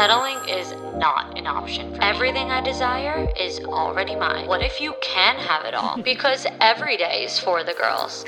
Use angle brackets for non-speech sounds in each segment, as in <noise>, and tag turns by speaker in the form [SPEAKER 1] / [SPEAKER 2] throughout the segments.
[SPEAKER 1] Settling is not an option for me. Everything I desire is already mine. What if you can have it all? <laughs> because every day is for the girls.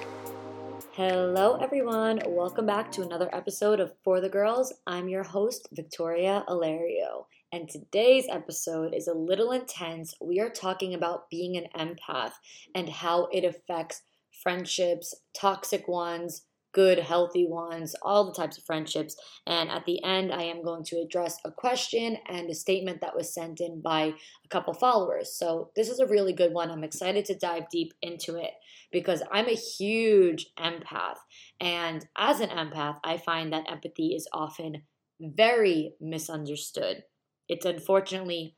[SPEAKER 2] Hello, everyone. Welcome back to another episode of For the Girls. I'm your host, Victoria Alario. And today's episode is a little intense. We are talking about being an empath and how it affects friendships, toxic ones, good, healthy ones, all the types of friendships. And at the end, I am going to address a question and a statement that was sent in by a couple followers. So this is a really good one. I'm excited to dive deep into it because I'm a huge empath. And as an empath, I find that empathy is often very misunderstood. It's unfortunately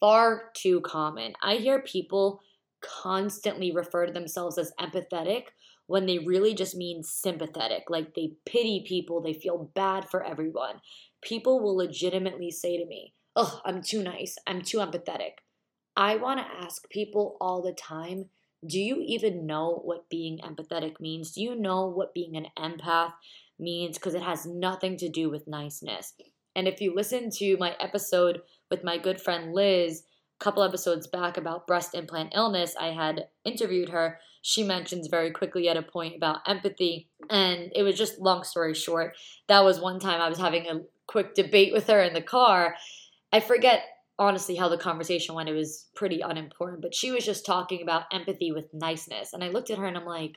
[SPEAKER 2] far too common. I hear people constantly refer to themselves as empathetic when they really just mean sympathetic. Like they pity people, they feel bad for everyone. People will legitimately say to me, Oh, I'm too nice, I'm too empathetic. I want to ask people all the time do you even know what being empathetic means? Do you know what being an empath means? Because it has nothing to do with niceness. And if you listen to my episode with my good friend Liz, a couple episodes back about breast implant illness, I had interviewed her she mentions very quickly at a point about empathy. And it was just long story short. That was one time I was having a quick debate with her in the car. I forget honestly how the conversation went. It was pretty unimportant, but she was just talking about empathy with niceness. And I looked at her and I'm like,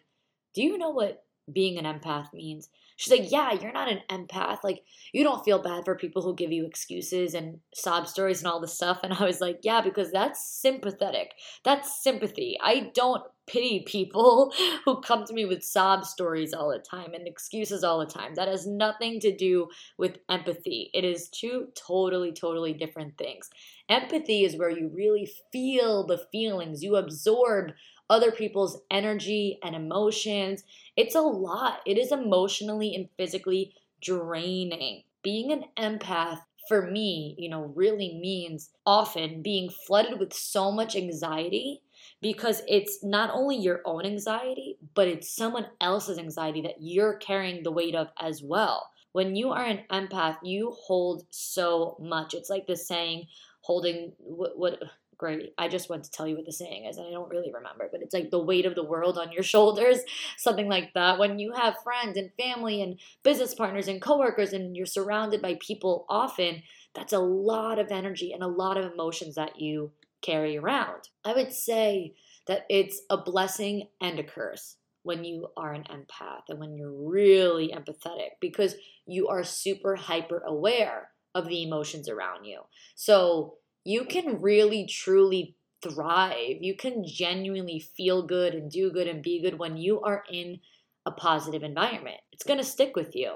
[SPEAKER 2] Do you know what being an empath means? She's like, Yeah, you're not an empath. Like, you don't feel bad for people who give you excuses and sob stories and all this stuff. And I was like, Yeah, because that's sympathetic. That's sympathy. I don't pity people <laughs> who come to me with sob stories all the time and excuses all the time. That has nothing to do with empathy. It is two totally, totally different things. Empathy is where you really feel the feelings, you absorb other people's energy and emotions. It's a lot. It is emotionally and physically draining. Being an empath for me, you know, really means often being flooded with so much anxiety because it's not only your own anxiety, but it's someone else's anxiety that you're carrying the weight of as well. When you are an empath, you hold so much. It's like the saying, holding what, what great. I just want to tell you what the saying is, and I don't really remember, but it's like the weight of the world on your <laughs> shoulders, something like that. When you have friends and family and business partners and coworkers, and you're surrounded by people often, that's a lot of energy and a lot of emotions that you carry around. I would say that it's a blessing and a curse when you are an empath and when you're really empathetic because you are super hyper aware of the emotions around you. So you can really truly thrive. You can genuinely feel good and do good and be good when you are in a positive environment. It's going to stick with you.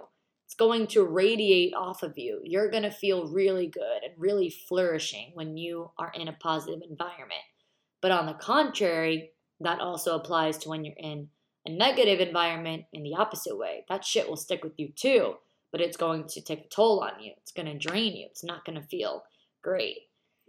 [SPEAKER 2] It's going to radiate off of you. You're going to feel really good and really flourishing when you are in a positive environment. But on the contrary, that also applies to when you're in a negative environment in the opposite way. That shit will stick with you too, but it's going to take a toll on you. It's going to drain you. It's not going to feel great.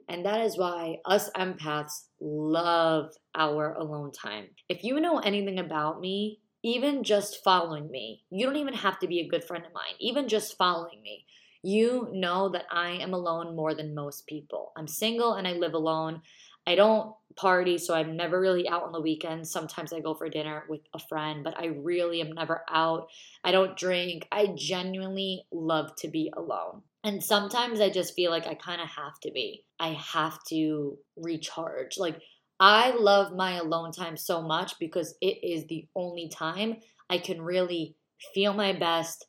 [SPEAKER 2] And that is why us empaths love our alone time. If you know anything about me, even just following me, you don't even have to be a good friend of mine, even just following me, you know that I am alone more than most people. I'm single and I live alone. I don't party, so I'm never really out on the weekends. Sometimes I go for dinner with a friend, but I really am never out. I don't drink. I genuinely love to be alone. And sometimes I just feel like I kind of have to be. I have to recharge. Like, I love my alone time so much because it is the only time I can really feel my best,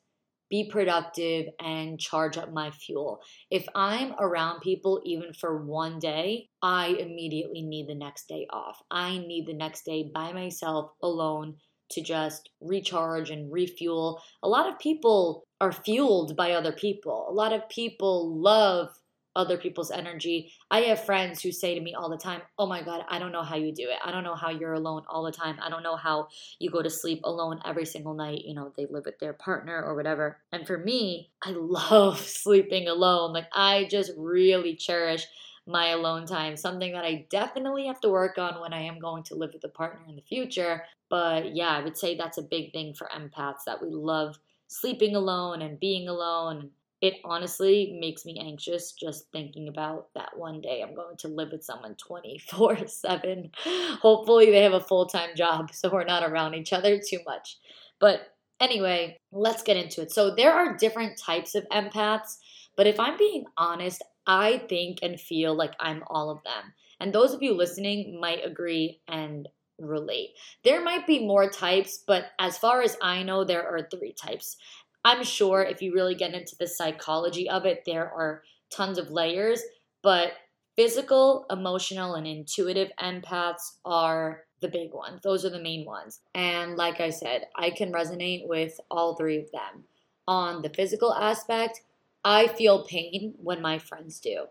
[SPEAKER 2] be productive, and charge up my fuel. If I'm around people even for one day, I immediately need the next day off. I need the next day by myself alone to just recharge and refuel. A lot of people are fueled by other people. A lot of people love other people's energy. I have friends who say to me all the time, Oh my God, I don't know how you do it. I don't know how you're alone all the time. I don't know how you go to sleep alone every single night. You know, they live with their partner or whatever. And for me, I <laughs> love sleeping alone. Like, I just really cherish my alone time, something that I definitely have to work on when I am going to live with a partner in the future. But yeah, I would say that's a big thing for empaths that we love sleeping alone and being alone it honestly makes me anxious just thinking about that one day I'm going to live with someone 24 7. <laughs> Hopefully, they have a full time job so we're not around each other too much. But anyway, let's get into it. So, there are different types of empaths, but if I'm being honest, I think and feel like I'm all of them. And those of you listening might agree and relate. There might be more types, but as far as I know, there are three types. I'm sure if you really get into the psychology of it, there are tons of layers, but physical, emotional, and intuitive empaths are the big ones. Those are the main ones. And like I said, I can resonate with all three of them. On the physical aspect, I feel pain when my friends do.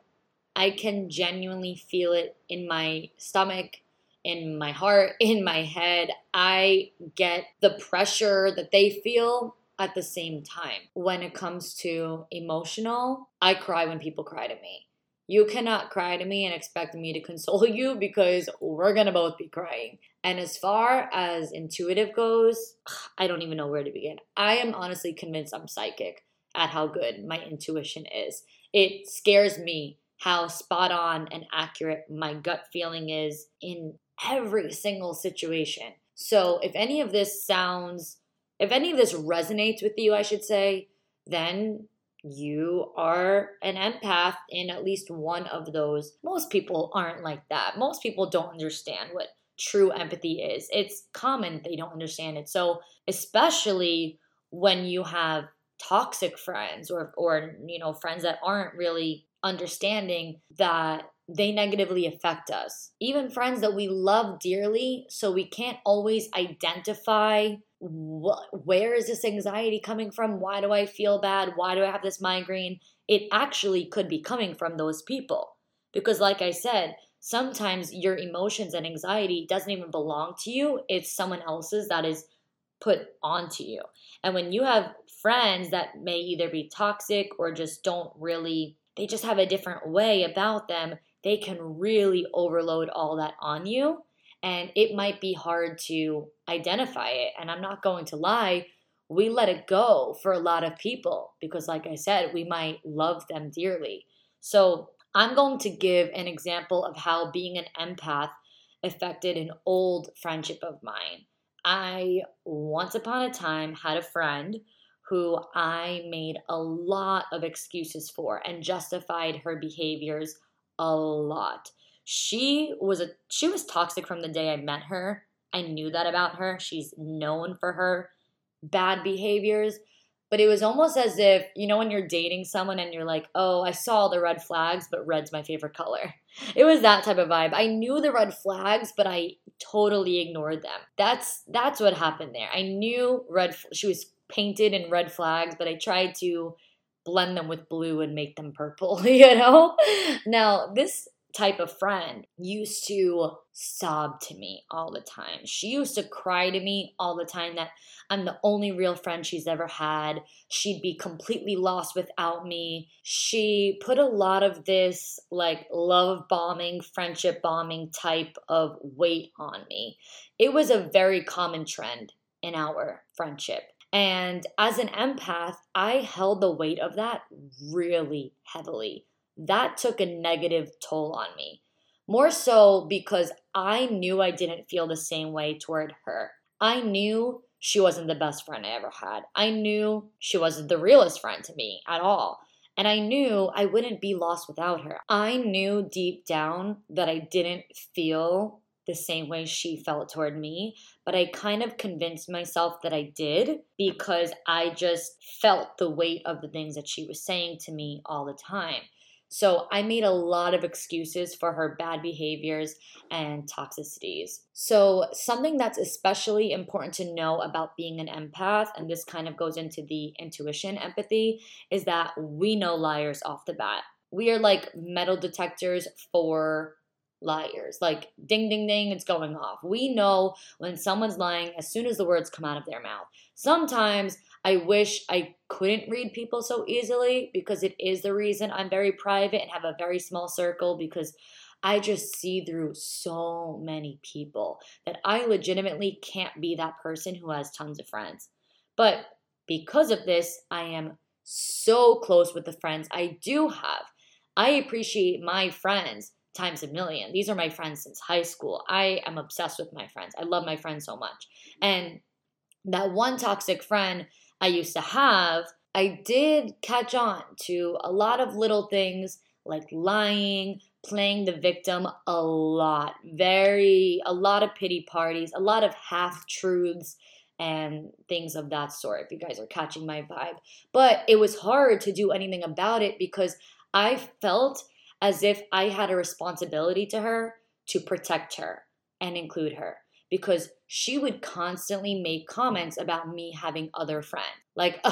[SPEAKER 2] I can genuinely feel it in my stomach, in my heart, <laughs> in my head. I get the pressure that they feel at the same time. When it comes to emotional, I cry when people cry to me. You cannot cry to me and expect me to console <laughs> you because we're gonna both be crying. And as far as intuitive goes, <sighs> I don't even know where to begin. I am honestly convinced I'm psychic at how good my intuition is. It scares me how spot on and accurate my gut feeling is in every single situation. So if any of this sounds if any of this resonates with you, I should say, then you are an empath in at least one of those. Most people aren't like that. Most people don't understand what true empathy is. It's common they don't understand it. So, especially when you have toxic friends or or you know friends that aren't really understanding that they negatively affect us. Even friends that we love dearly, so we can't always identify what, where is this anxiety coming from? Why do I feel bad? Why do I have this migraine? It actually could be coming from those people. Because, like I said, sometimes your emotions and anxiety doesn't even belong to you, it's someone else's that is put onto you. And when you have friends that may either be toxic or just don't really, they just have a different way about them, they can really overload all that on you and it might be hard to identify it. And I'm not going to lie, we let it go for a lot of people because, like I said, we might love them dearly. So, I'm going to give an example of how being an empath affected an old friendship of mine. I once upon a time had a friend who I made a lot of excuses for and justified her behaviors a lot she was a she was toxic from the day I met her. I knew that about her. She's known for her bad behaviors, but it was almost as if, you know, when you're dating someone and you're like, "Oh, I saw the red flags, but red's my favorite color." <laughs> It was that type of vibe. I knew the red flags, but I totally ignored them. That's that's what happened there. I knew red she was painted in red flags, but I tried to blend them with blue and make them purple, <laughs> you know? Now, this type of friend used to sob to me all the time. She used to cry to me all the time that I'm the only real friend she's ever had. She'd be completely lost without me. She put a lot of this like love bombing, friendship bombing type of weight on me. It was a very common trend in our friendship. And as an empath, I held the weight of that really heavily that took a negative toll on me. More so because I knew I didn't feel the same way toward her. I knew she wasn't the best friend I ever had. I knew she wasn't the realest friend to me at all. And I knew I wouldn't be lost without her. I knew deep down that I didn't feel the same way she felt toward me, but I kind of convinced myself that I did because I just felt the weight of the things that she was saying to me all the time. So I made a lot of excuses for her bad behaviors and toxicities. So, something that's especially important to know about being an empath, and this kind of goes into the intuition empathy, is that we know liars off the bat. We are like metal detectors for liars. Like ding, ding, ding, it's going off. We know when someone's lying as soon as the words come out of their mouth. Sometimes I wish I couldn't read people so easily because it is the reason I'm very private and have a very small circle because I just see through so many people that I legitimately can't be that person who has tons of friends. But because of this, I am so close with the friends I do have. I appreciate my friends times a million. These are my friends since high school. I am obsessed with my friends. I love my friends so much. And that one toxic friend I used to have, I did catch on to a lot of little things like lying, playing the victim a lot. Very, a lot of pity parties, a lot of half truths and things of that sort, if you guys are catching my vibe. But it was hard to do anything about it because I felt as if I had a responsibility to her to protect her and include her because she would constantly make comments about me having other friends. Like,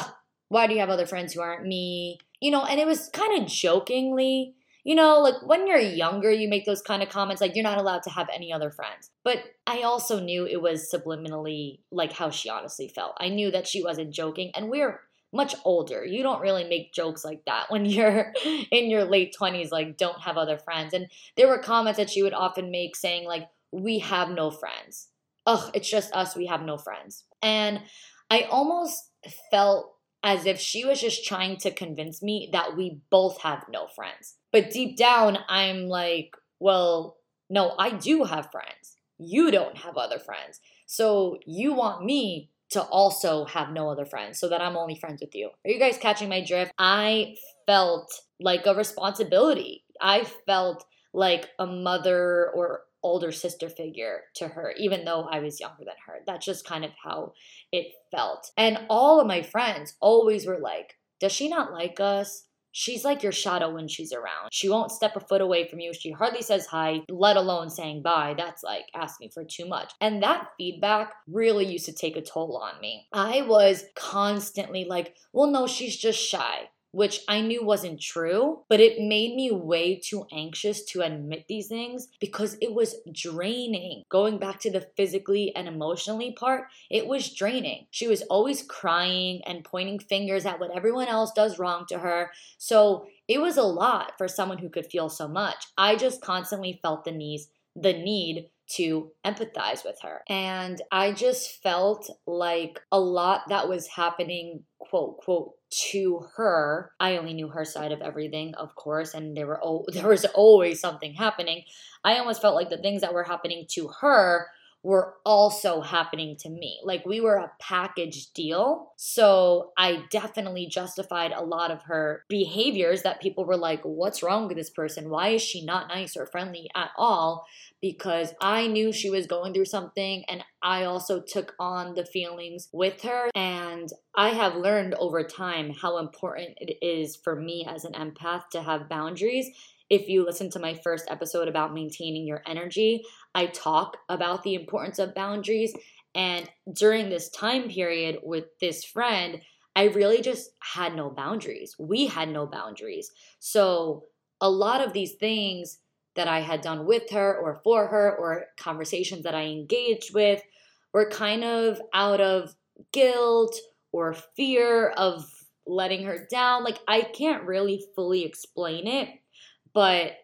[SPEAKER 2] why do you have other friends who aren't me? You know, and it was kind of jokingly you know, like when you're younger, you make those kind of comments, like you're not allowed to have any other friends. But I also knew it was subliminally like how she honestly felt. I knew that she wasn't joking, and we're much older. You don't really make jokes like that when <laughs> you're in your late 20s, like, don't have other friends. And there were comments that she would often make saying, like, we have no friends. Ugh, it's just us, we have no friends. And I almost felt as if she was just trying to convince me that we both have no friends. But deep down, I'm like, well, no, I do have friends. You don't have other friends. So you want me to also have no other friends so that I'm only friends with you. Are you guys catching my drift? I felt like a responsibility. I felt like a mother or older sister figure to her, even though I was younger than her. That's just kind of how it felt. And all of my friends always were like, Does she not like us? She's like your shadow when she's around. She won't step a foot away from you. She hardly says hi, let alone saying bye. That's like asking for too much. And that feedback really used to take a toll on me. I was constantly like, well, no, she's just shy which I knew wasn't true, but it made me way too anxious to admit these things because it was draining. Going back to the physically and emotionally part, it was draining. She was always crying and pointing fingers at what everyone else does wrong to her. So it was a lot for someone who could feel so much. I just constantly felt the need, the need to empathize with her. And I just felt like a lot that was happening, quote, quote, to her. I only knew her side of everything, of course, and there were oh, <laughs> there was always something happening. I almost felt like the things that were happening to her were also happening to me. Like we were a package deal. So I definitely justified a lot of her behaviors that people were like, what's wrong with this person? Why is she not nice or friendly at all? Because I knew she was going through something and I also took on the feelings with her. And I have learned over time how important it is for me as an empath to have boundaries if you listen to my first episode about maintaining your energy, I talk about the importance of boundaries. And during this time period with this friend, I really just had no boundaries. We had no boundaries. So, a lot of these things that I had done with her or for her, or conversations that I engaged with, were kind of out of guilt or fear of letting her down. Like, I can't really fully explain it but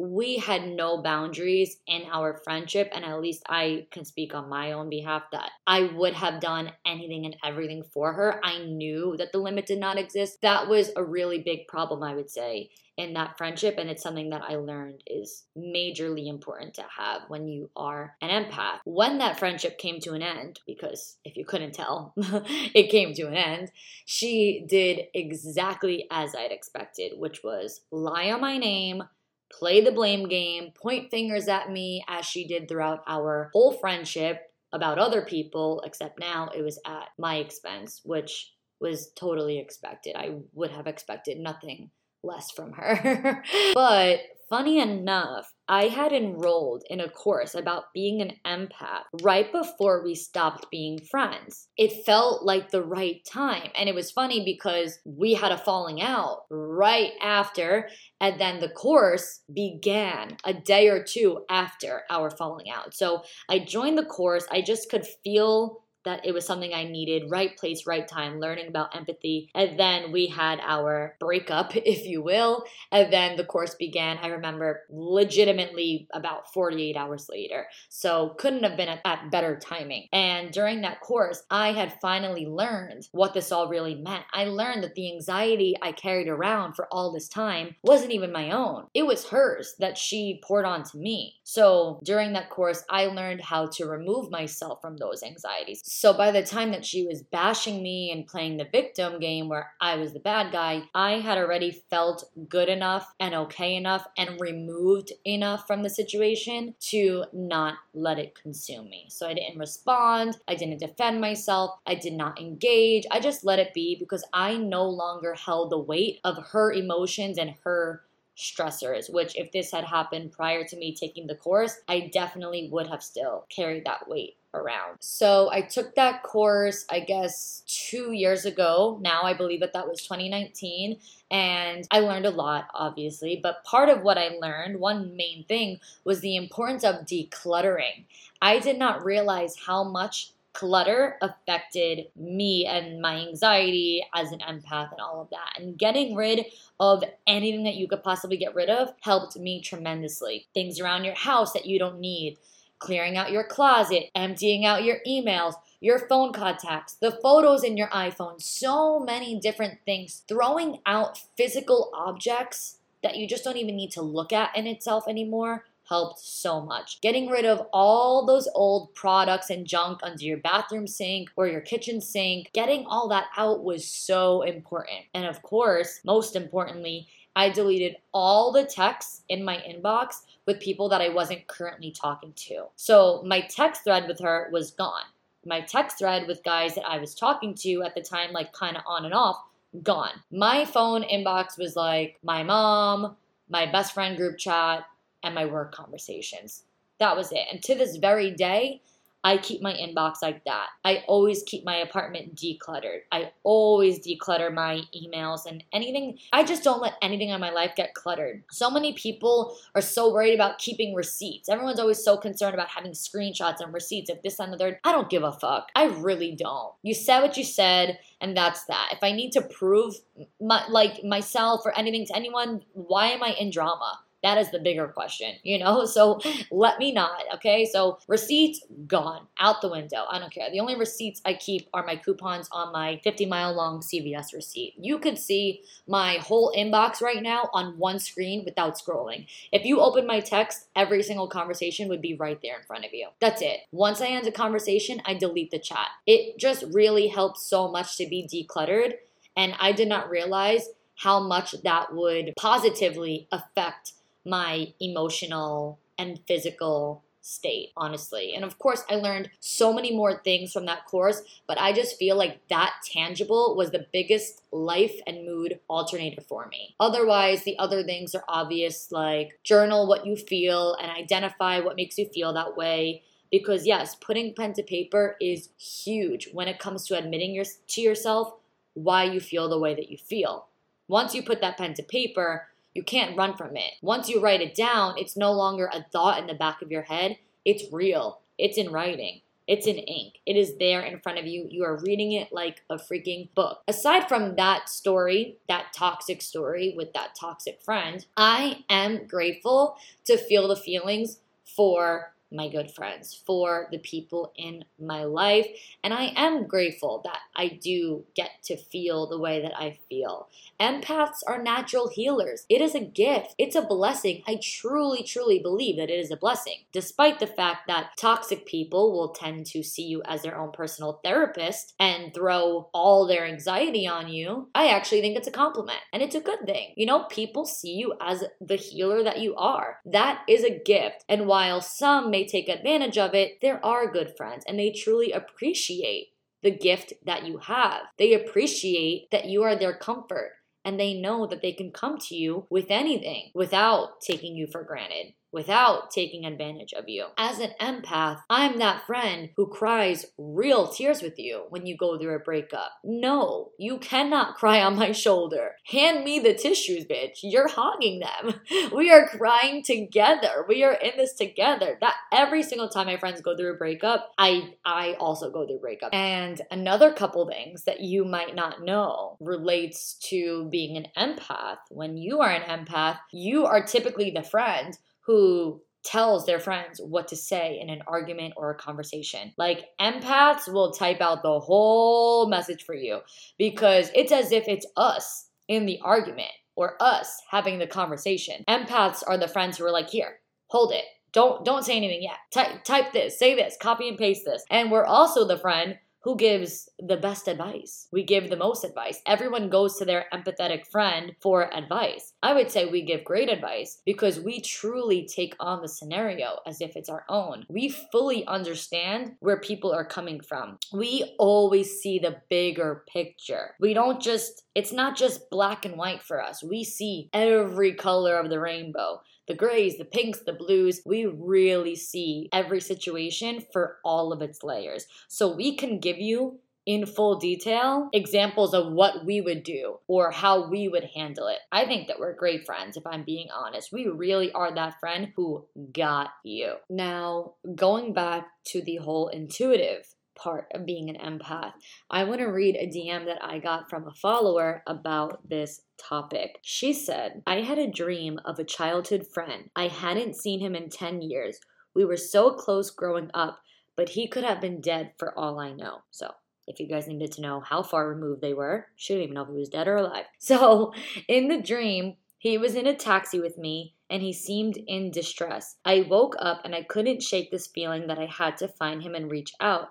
[SPEAKER 2] we had no boundaries in our friendship and at least i can speak on my own behalf that i would have done anything and everything for her. I knew that the limit did not exist. That was a really big problem i would say in that friendship and it's something that i learned is majorly important to have when you are an empath. When that friendship came to an end because if you couldn't tell <laughs> it came to an end she did exactly as i'd expected which was lie on my name play the blame game, point fingers at me as she did throughout our whole friendship about other people, except now it was at my expense, which was totally expected. I would have expected nothing less from her. <laughs> but Funny enough, I had enrolled in a course about being an empath right before we stopped being friends. It felt like the right time. And it was funny because we had a falling out right after, and then the course began a day or two after our falling out. So I joined the course, I just could feel that it was something I needed, right place, right time, learning about empathy. And then we had our breakup, <laughs> if you will. And then the course began, I remember legitimately about 48 hours later. So couldn't have been at, at better timing. And during that course, I had finally learned what this all really meant. I learned that the anxiety I carried around for all this time wasn't even my own, it was hers that she poured onto me. So during that course, I learned how to remove myself from those anxieties. So by the time that she was bashing me and playing the victim game where I was the bad guy, I had already felt good enough and okay enough and removed enough from the situation to not let it consume me. So I didn't respond, I didn't defend myself, I did not engage. I just let it be because I no longer held the weight of her emotions and her stressors, which if this had happened prior to me taking the course, I definitely would have still carried that weight around. So I took that course, I guess, two years ago. Now I believe that that was 2019. And I learned a lot, obviously. But part of what I learned, one main thing, was the importance of decluttering. I did not realize how much clutter affected me and my anxiety as an empath and all of that. And getting rid of anything that you could possibly get rid of helped me tremendously. Things around your house that you don't need, clearing out your closet, emptying out your emails, your phone contacts, the photos in your iPhone, so many different things. Throwing out physical objects that you just don't even need to look at in itself anymore helped so much. Getting rid of all those old products and junk under your bathroom sink or your kitchen sink, getting all that out was so important. And of course, most importantly, I deleted all the texts in my inbox with people that I wasn't currently talking to. So my text thread with her was gone. My text thread with guys that I was talking to at the time, like kind of on and off, gone. My phone inbox was like my mom, my best friend group chat, and my work conversations. That was it. And to this very day, I keep my inbox like that. I always keep my apartment decluttered. I always declutter my emails and anything. I just don't let anything in my life get cluttered. So many people are so worried about keeping receipts. Everyone's always so concerned about having screenshots and receipts of this and the third. I don't give a fuck. I really don't. You said what you said, and that's that. If I need to prove my, like myself or anything to anyone, why am I in drama? That is the bigger question, you know? <laughs> So let me not, okay? So receipts gone out the window. I don't care. The only receipts I keep are my coupons on my 50 mile long CVS receipt. You could see my whole inbox right now on one screen without scrolling. If you open my text, every single conversation would be right there in front of you. That's it. Once I end a conversation, I delete the chat. It just really helps so much to be decluttered. And I did not realize how much that would positively affect my emotional and physical state, honestly. And of course, I learned so many more things from that course, but I just feel like that tangible was the biggest life and mood alternator for me. Otherwise, the other things are obvious, like journal what you feel and identify what makes you feel that way. Because yes, putting pen to paper is huge when it comes to admitting your, to yourself why you feel the way that you feel. Once you put that pen to paper, you can't run from it. Once you write it down, it's no longer a thought in the back of your head. It's real. It's in writing. It's in ink. It is there in front of you. You are reading it like a freaking book. Aside from that story, that toxic story with that toxic friend, I am grateful to feel the feelings for my good friends, for the people in my life. And I am grateful that I do get to feel the way that I feel. Empaths are natural healers. It is a gift, it's a blessing. I truly, truly believe that it is a blessing, despite the fact that toxic people will tend to see you as their own personal therapist and throw all their anxiety on you. I actually think it's a compliment and it's a good thing. You know, people see you as the healer that you are. That is a gift. And while some may may take advantage of it, there are good friends and they truly appreciate the gift that you have. They appreciate that you are their comfort and they know that they can come to you with anything without taking you for granted. Without taking advantage of you. As an empath, I'm that friend who cries real tears with you when you go through a breakup. No, you cannot cry on my shoulder. Hand me the tissues, bitch. You're hogging them. <laughs> We are crying together. We are in this together. That every single time my friends go through a breakup, I I also go through a breakup. And another couple things that you might not know relates to being an empath. When you are an empath, you are typically the friend who tells their friends what to say in an argument or a conversation. Like empaths will type out the whole message for you because it's as if it's us in the argument or us having the conversation. Empaths are the friends who are like, "Here, hold it. Don't don't say anything yet. Type type this, say this, copy and paste this." And we're also the friend who gives the best advice? We give the most advice. Everyone goes to their empathetic friend for advice. I would say we give great advice because we truly take on the scenario as if it's our own. We fully understand where people are coming from. We always see the bigger picture. We don't just, it's not just black and white for us. We see every color of the rainbow the grays, the pinks, the blues. We really see every situation for all of its layers. So we can give you in full detail examples of what we would do or how we would handle it. I think that we're great friends, if I'm being honest. We really are that friend who got you. Now, going back to the whole intuitive part of being an empath. I want to read a DM that I got from a follower about this topic. She said, I had a dream of a childhood friend. I hadn't seen him in 10 years. We were so close growing up, but he could have been dead for all I know. So, if you guys needed to know how far removed they were, she didn't even know if he was dead or alive. <laughs> So, in the dream, he was in a taxi with me and he seemed in distress. I woke up and I couldn't shake this feeling that I had to find him and reach out.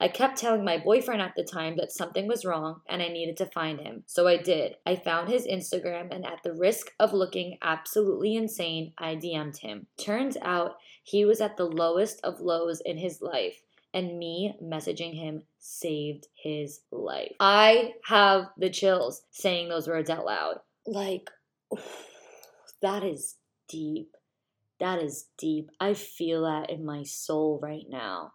[SPEAKER 2] I kept telling my boyfriend at the time that something was wrong and I needed to find him. So I did. I found his Instagram and at the risk of looking absolutely insane, I DM'd him. Turns out he was at the lowest of lows in his life and me messaging him saved his life. I have the chills saying those words out loud. Like, <sighs> that is deep. That is deep. I feel that in my soul right now.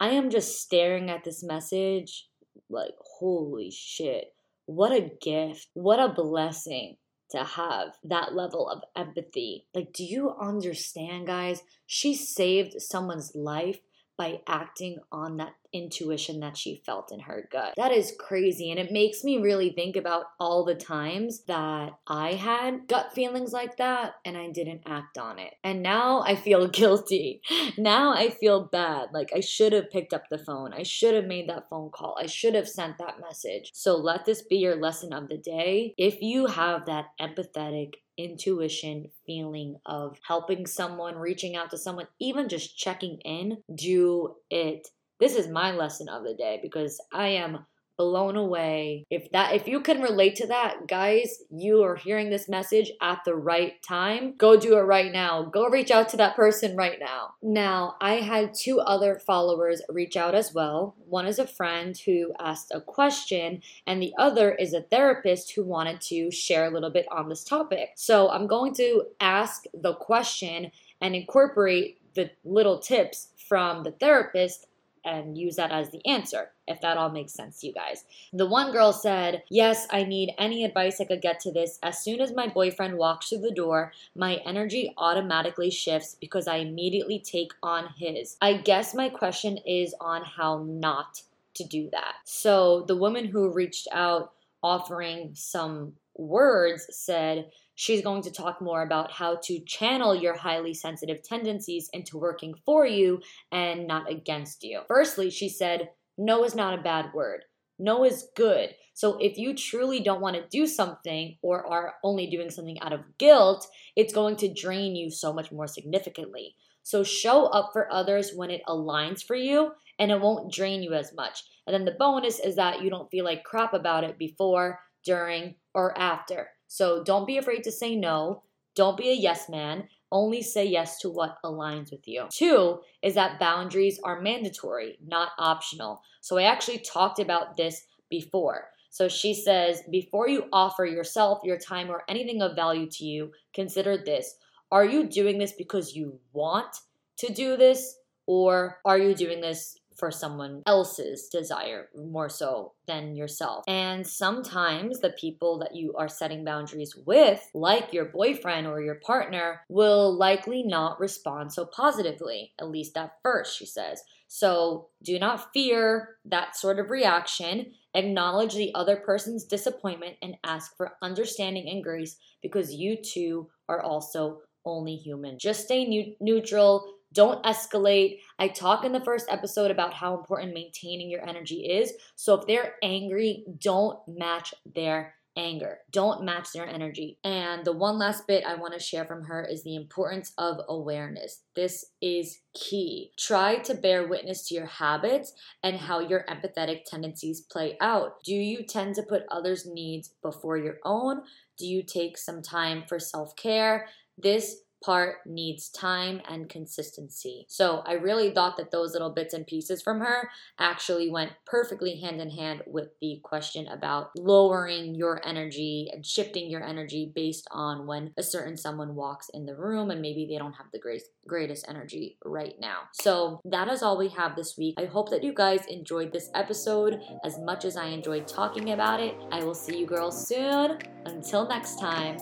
[SPEAKER 2] I am just staring at this message like, holy shit. What a gift. What a blessing to have that level of empathy. Like, do you understand, guys? She saved someone's life by acting on that intuition that she felt in her gut. That is crazy. And it makes me really think about all the times that I had gut feelings like that and I didn't act on it. And now I feel <laughs> guilty. Now I feel bad. Like I should have picked up the phone. I should have made that phone call. I should have sent that message. So let this be your lesson of the day. If you have that empathetic, intuition feeling of helping someone, reaching out to someone, even just checking in, do it. This is my lesson of the day because I am blown away. If that if you can relate to that, guys, you are hearing this message at the right time. Go do it right now. Go reach out to that person right now. Now, I had two other followers reach out as well. One is a friend who asked a question and the other is a therapist who wanted to share a little bit on this topic. So, I'm going to ask the question and incorporate the little tips from the therapist and use that as the answer, if that all makes sense to you guys. The one girl said, Yes, I need any advice I could get to this. As soon as my boyfriend walks through the door, my energy automatically shifts because I immediately take on his. I guess my question is on how not to do that. So the woman who reached out offering some words said, She's going to talk more about how to channel your highly sensitive tendencies into working for you and not against you. Firstly, she said, no is not a bad word. No is good. So if you truly don't want to do something or are only doing something out of guilt, it's going to drain you so much more significantly. So show up for others when it aligns for you and it won't drain you as much. And then the bonus is that you don't feel like crap about it before, during, or after. So don't be afraid to say no. Don't be a yes man. Only say yes to what aligns with you. Two is that boundaries are mandatory, not optional. So I actually talked about this before. So she says, before you offer yourself, your time, or anything of value to you, consider this. Are you doing this because you want to do this? Or are you doing this for someone else's desire more so than yourself. And sometimes the people that you are setting boundaries with, like your boyfriend or your partner, will likely not respond so positively, at least at first, she says. So do not fear that sort of reaction. Acknowledge the other person's disappointment and ask for understanding and grace because you too are also only human. Just stay ne- neutral don't escalate. I talk in the first episode about how important maintaining your energy is. So if they're angry, don't match their anger. Don't match their energy. And the one last bit I want to share from her is the importance of awareness. This is key. Try to bear witness to your habits and how your empathetic tendencies play out. Do you tend to put others' needs before your own? Do you take some time for self care? This part needs time and consistency. So I really thought that those little bits and pieces from her actually went perfectly hand in hand with the question about lowering your energy and shifting your energy based on when a certain someone walks in the room and maybe they don't have the greatest greatest energy right now. So that is all we have this week. I hope that you guys enjoyed this episode as much as I enjoyed talking about it. I will see you girls soon. Until next time.